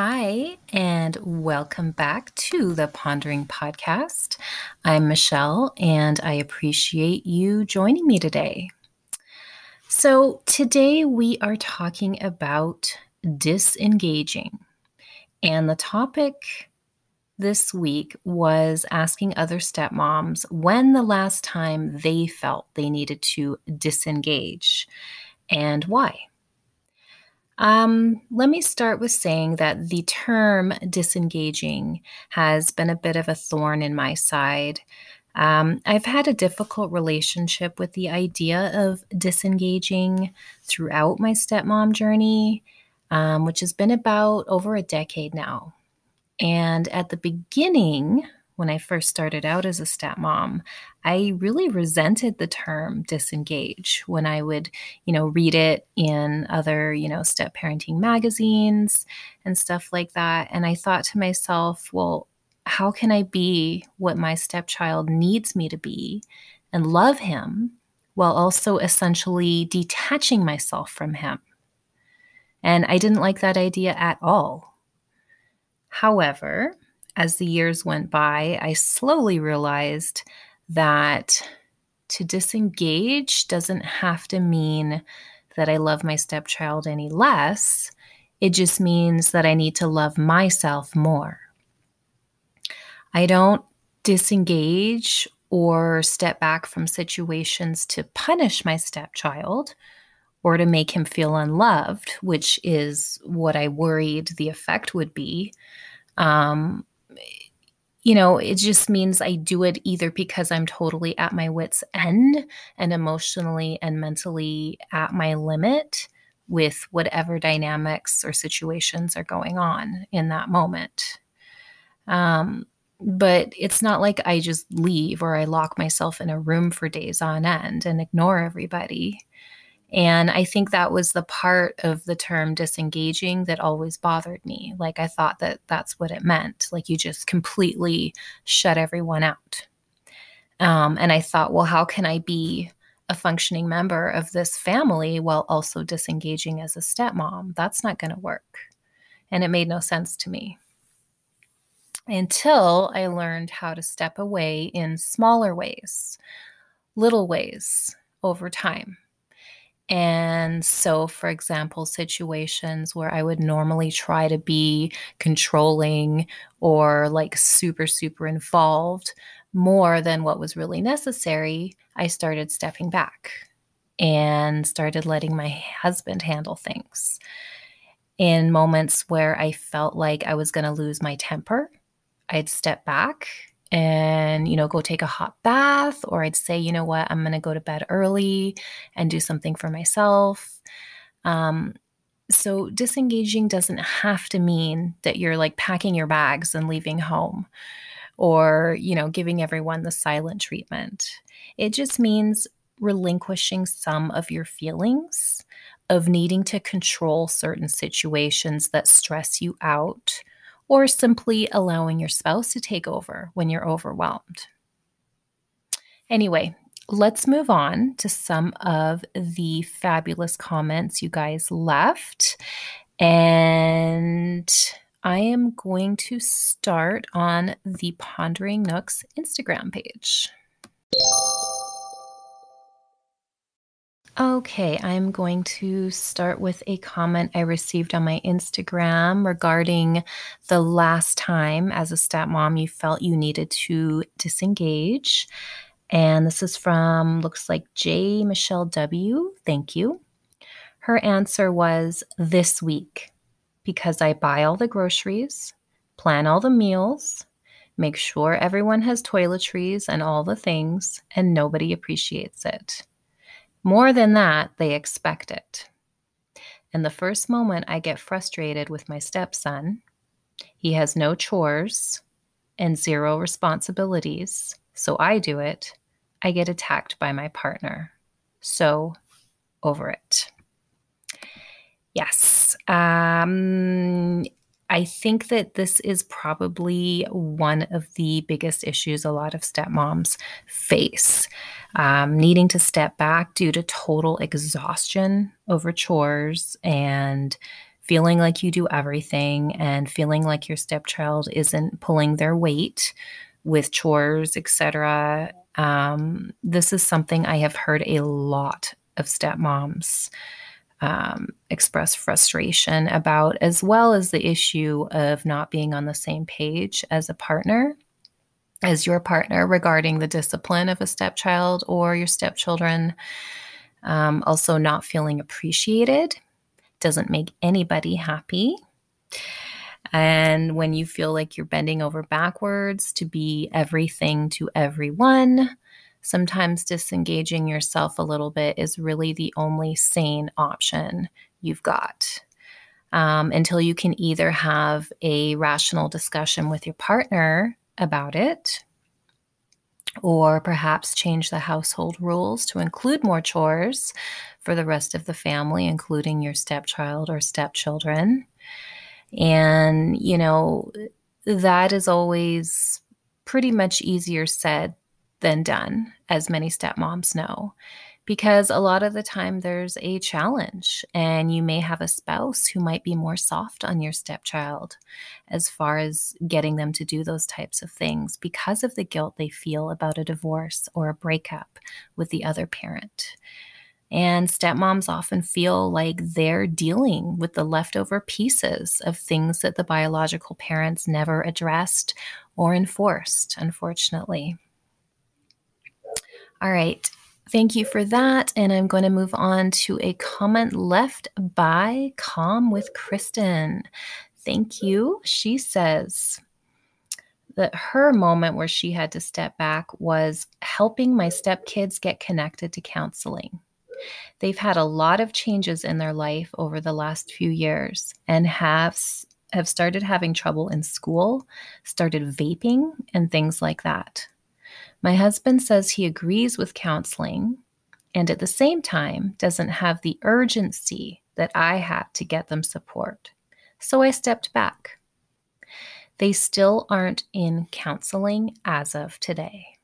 Hi, and welcome back to the Pondering Podcast. I'm Michelle, and I appreciate you joining me today. So, today we are talking about disengaging, and the topic this week was asking other stepmoms when the last time they felt they needed to disengage and why. Um, let me start with saying that the term disengaging has been a bit of a thorn in my side. Um, I've had a difficult relationship with the idea of disengaging throughout my stepmom journey, um, which has been about over a decade now. And at the beginning, when I first started out as a stepmom, I really resented the term disengage when I would, you know, read it in other, you know, step parenting magazines and stuff like that. And I thought to myself, well, how can I be what my stepchild needs me to be and love him while also essentially detaching myself from him? And I didn't like that idea at all. However, as the years went by, I slowly realized that to disengage doesn't have to mean that I love my stepchild any less. It just means that I need to love myself more. I don't disengage or step back from situations to punish my stepchild or to make him feel unloved, which is what I worried the effect would be. Um, you know, it just means I do it either because I'm totally at my wits' end and emotionally and mentally at my limit with whatever dynamics or situations are going on in that moment. Um, but it's not like I just leave or I lock myself in a room for days on end and ignore everybody. And I think that was the part of the term disengaging that always bothered me. Like, I thought that that's what it meant. Like, you just completely shut everyone out. Um, and I thought, well, how can I be a functioning member of this family while also disengaging as a stepmom? That's not going to work. And it made no sense to me until I learned how to step away in smaller ways, little ways over time. And so, for example, situations where I would normally try to be controlling or like super, super involved more than what was really necessary, I started stepping back and started letting my husband handle things. In moments where I felt like I was going to lose my temper, I'd step back and you know go take a hot bath or i'd say you know what? I'm going to go to bed early and do something for myself. Um, so disengaging doesn't have to mean that you're like packing your bags and leaving home or you know giving everyone the silent treatment. It just means relinquishing some of your feelings of needing to control certain situations that stress you out or simply allowing your spouse to take over when you're overwhelmed. Anyway, let's move on to some of the fabulous comments you guys left. And I am going to start on the Pondering Nook's Instagram page. Okay, I'm going to start with a comment I received on my Instagram regarding the last time as a stepmom you felt you needed to disengage. And this is from, looks like J. Michelle W. Thank you. Her answer was this week because I buy all the groceries, plan all the meals, make sure everyone has toiletries and all the things, and nobody appreciates it. More than that, they expect it. And the first moment I get frustrated with my stepson, he has no chores and zero responsibilities, so I do it. I get attacked by my partner. So, over it. Yes. Um, I think that this is probably one of the biggest issues a lot of stepmoms face. Um, needing to step back due to total exhaustion over chores and feeling like you do everything and feeling like your stepchild isn't pulling their weight with chores, etc. Um, this is something I have heard a lot of stepmoms um, express frustration about, as well as the issue of not being on the same page as a partner, as your partner regarding the discipline of a stepchild or your stepchildren. Um, also, not feeling appreciated doesn't make anybody happy. And when you feel like you're bending over backwards to be everything to everyone, sometimes disengaging yourself a little bit is really the only sane option you've got. Um, until you can either have a rational discussion with your partner about it, or perhaps change the household rules to include more chores for the rest of the family, including your stepchild or stepchildren. And, you know, that is always pretty much easier said than done, as many stepmoms know, because a lot of the time there's a challenge, and you may have a spouse who might be more soft on your stepchild as far as getting them to do those types of things because of the guilt they feel about a divorce or a breakup with the other parent. And stepmoms often feel like they're dealing with the leftover pieces of things that the biological parents never addressed or enforced, unfortunately. All right. Thank you for that. And I'm going to move on to a comment left by Calm with Kristen. Thank you. She says that her moment where she had to step back was helping my stepkids get connected to counseling. They've had a lot of changes in their life over the last few years and have have started having trouble in school, started vaping and things like that. My husband says he agrees with counseling and at the same time doesn't have the urgency that I had to get them support. So I stepped back. They still aren't in counseling as of today.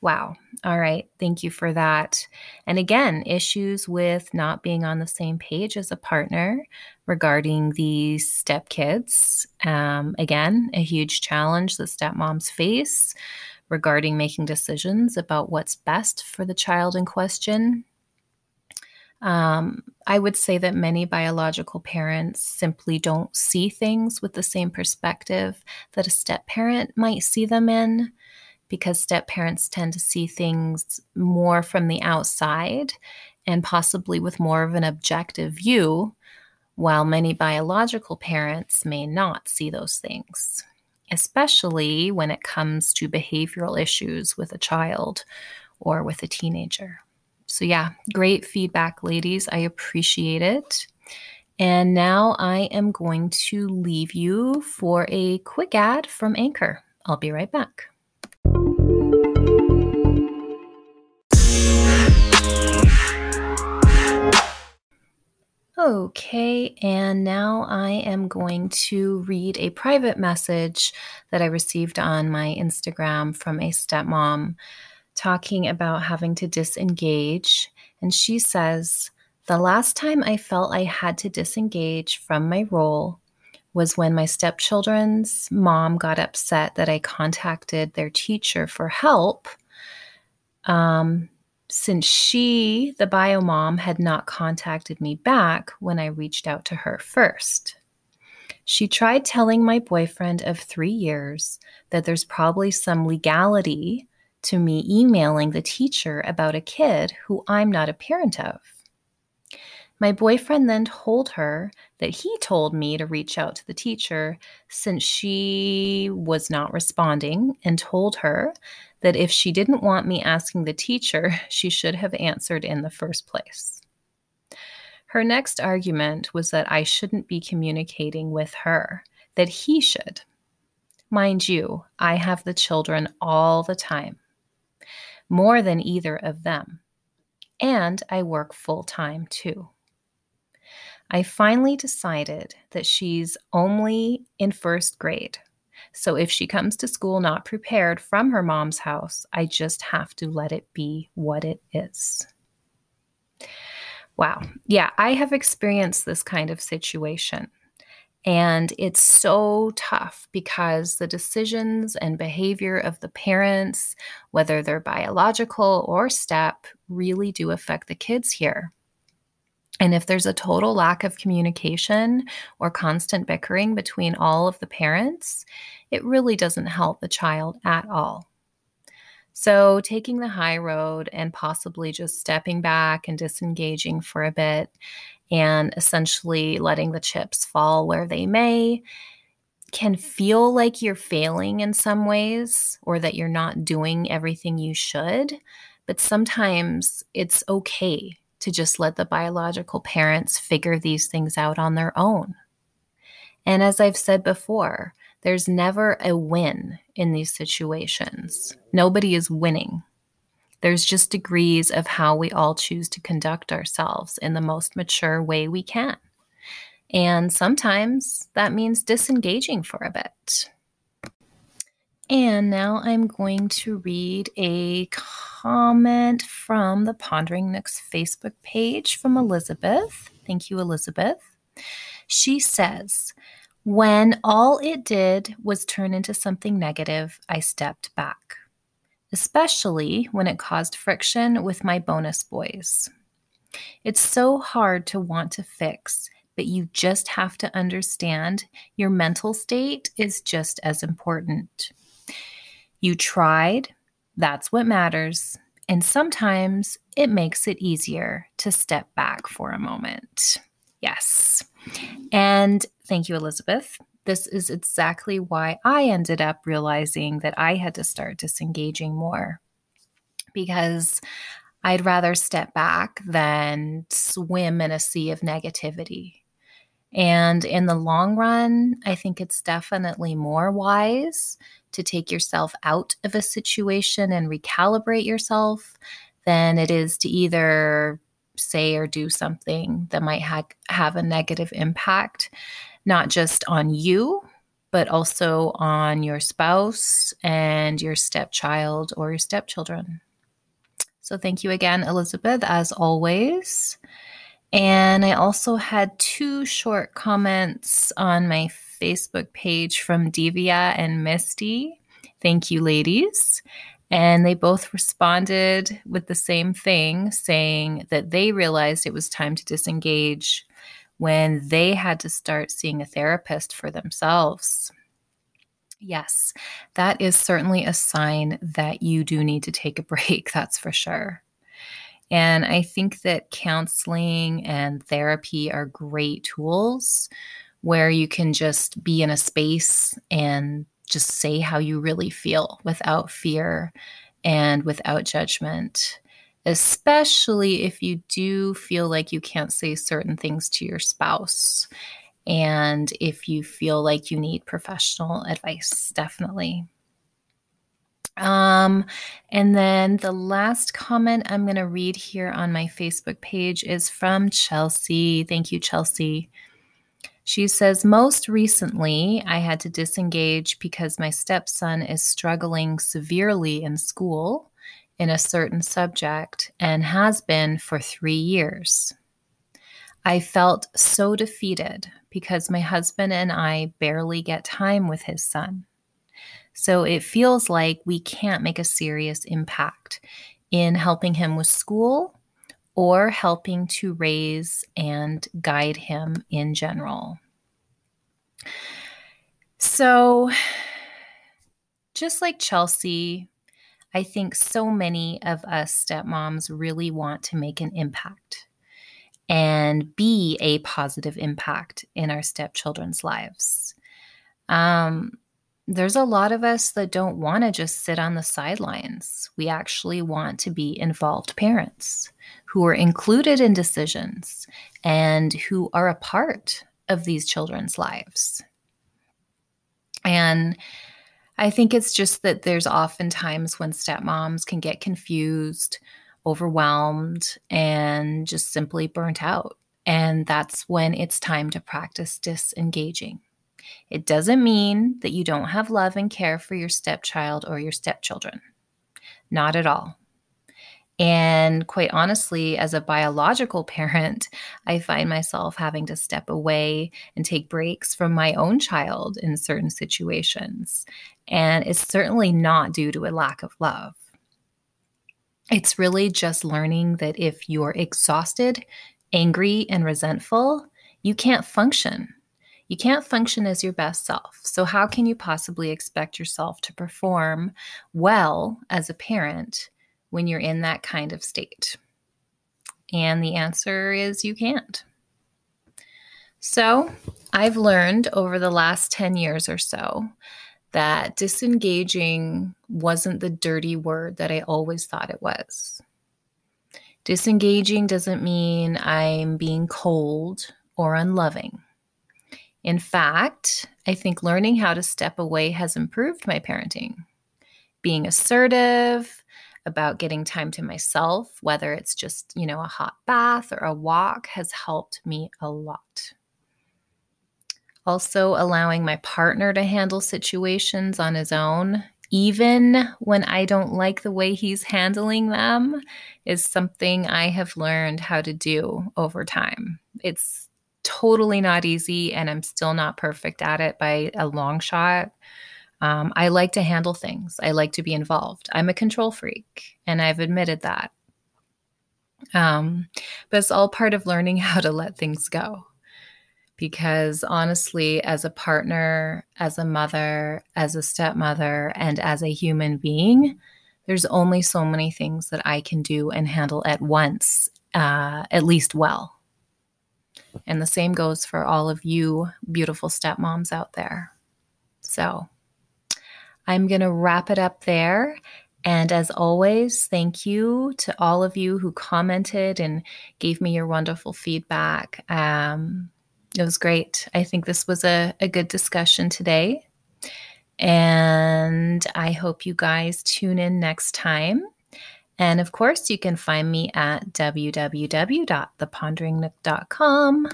Wow. All right. Thank you for that. And again, issues with not being on the same page as a partner regarding these stepkids. Um, again, a huge challenge that stepmoms face regarding making decisions about what's best for the child in question. Um, I would say that many biological parents simply don't see things with the same perspective that a step parent might see them in because step parents tend to see things more from the outside and possibly with more of an objective view, while many biological parents may not see those things especially when it comes to behavioral issues with a child or with a teenager. So, yeah, great feedback, ladies. I appreciate it. And now I am going to leave you for a quick ad from Anchor. I'll be right back. Okay, and now I am going to read a private message that I received on my Instagram from a stepmom talking about having to disengage. And she says, The last time I felt I had to disengage from my role was when my stepchildren's mom got upset that I contacted their teacher for help. Um, since she, the bio mom, had not contacted me back when I reached out to her first. She tried telling my boyfriend of three years that there's probably some legality to me emailing the teacher about a kid who I'm not a parent of. My boyfriend then told her that he told me to reach out to the teacher since she was not responding and told her that if she didn't want me asking the teacher, she should have answered in the first place. Her next argument was that I shouldn't be communicating with her, that he should. Mind you, I have the children all the time, more than either of them, and I work full time too. I finally decided that she's only in first grade so if she comes to school not prepared from her mom's house, I just have to let it be what it is. Wow. Yeah, I have experienced this kind of situation. And it's so tough because the decisions and behavior of the parents, whether they're biological or step, really do affect the kids here. And if there's a total lack of communication or constant bickering between all of the parents, it really doesn't help the child at all. So, taking the high road and possibly just stepping back and disengaging for a bit and essentially letting the chips fall where they may can feel like you're failing in some ways or that you're not doing everything you should. But sometimes it's okay to just let the biological parents figure these things out on their own. And as I've said before, there's never a win in these situations. Nobody is winning. There's just degrees of how we all choose to conduct ourselves in the most mature way we can. And sometimes that means disengaging for a bit. And now I'm going to read a comment from the Pondering Nook's Facebook page from Elizabeth. Thank you, Elizabeth. She says, when all it did was turn into something negative, I stepped back, especially when it caused friction with my bonus boys. It's so hard to want to fix, but you just have to understand your mental state is just as important. You tried, that's what matters, and sometimes it makes it easier to step back for a moment. Yes. And thank you, Elizabeth. This is exactly why I ended up realizing that I had to start disengaging more because I'd rather step back than swim in a sea of negativity. And in the long run, I think it's definitely more wise to take yourself out of a situation and recalibrate yourself than it is to either say or do something that might ha- have a negative impact, not just on you, but also on your spouse and your stepchild or your stepchildren. So, thank you again, Elizabeth, as always. And I also had two short comments on my Facebook page from Devia and Misty. Thank you, ladies. And they both responded with the same thing, saying that they realized it was time to disengage when they had to start seeing a therapist for themselves. Yes, that is certainly a sign that you do need to take a break, that's for sure. And I think that counseling and therapy are great tools where you can just be in a space and just say how you really feel without fear and without judgment, especially if you do feel like you can't say certain things to your spouse. And if you feel like you need professional advice, definitely. Um, and then the last comment I'm going to read here on my Facebook page is from Chelsea. Thank you, Chelsea. She says, Most recently, I had to disengage because my stepson is struggling severely in school in a certain subject and has been for three years. I felt so defeated because my husband and I barely get time with his son. So it feels like we can't make a serious impact in helping him with school or helping to raise and guide him in general. So, just like Chelsea, I think so many of us stepmoms really want to make an impact and be a positive impact in our stepchildren's lives. Um, there's a lot of us that don't want to just sit on the sidelines. We actually want to be involved parents who are included in decisions and who are a part of these children's lives. And I think it's just that there's often times when stepmoms can get confused, overwhelmed, and just simply burnt out. And that's when it's time to practice disengaging. It doesn't mean that you don't have love and care for your stepchild or your stepchildren. Not at all. And quite honestly, as a biological parent, I find myself having to step away and take breaks from my own child in certain situations. And it's certainly not due to a lack of love. It's really just learning that if you're exhausted, angry, and resentful, you can't function. You can't function as your best self. So, how can you possibly expect yourself to perform well as a parent when you're in that kind of state? And the answer is you can't. So, I've learned over the last 10 years or so that disengaging wasn't the dirty word that I always thought it was. Disengaging doesn't mean I'm being cold or unloving. In fact, I think learning how to step away has improved my parenting. Being assertive about getting time to myself, whether it's just, you know, a hot bath or a walk, has helped me a lot. Also, allowing my partner to handle situations on his own, even when I don't like the way he's handling them, is something I have learned how to do over time. It's totally not easy, and I'm still not perfect at it by a long shot. Um, I like to handle things, I like to be involved. I'm a control freak, and I've admitted that. Um, but it's all part of learning how to let things go because honestly, as a partner, as a mother, as a stepmother, and as a human being, there's only so many things that I can do and handle at once, uh, at least well. And the same goes for all of you beautiful stepmoms out there. So I'm going to wrap it up there. And as always, thank you to all of you who commented and gave me your wonderful feedback. Um, it was great. I think this was a, a good discussion today. And I hope you guys tune in next time. And of course, you can find me at www.theponderingnook.com.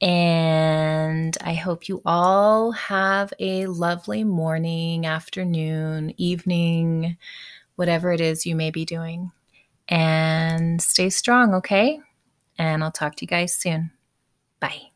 And I hope you all have a lovely morning, afternoon, evening, whatever it is you may be doing. And stay strong, okay? And I'll talk to you guys soon. Bye.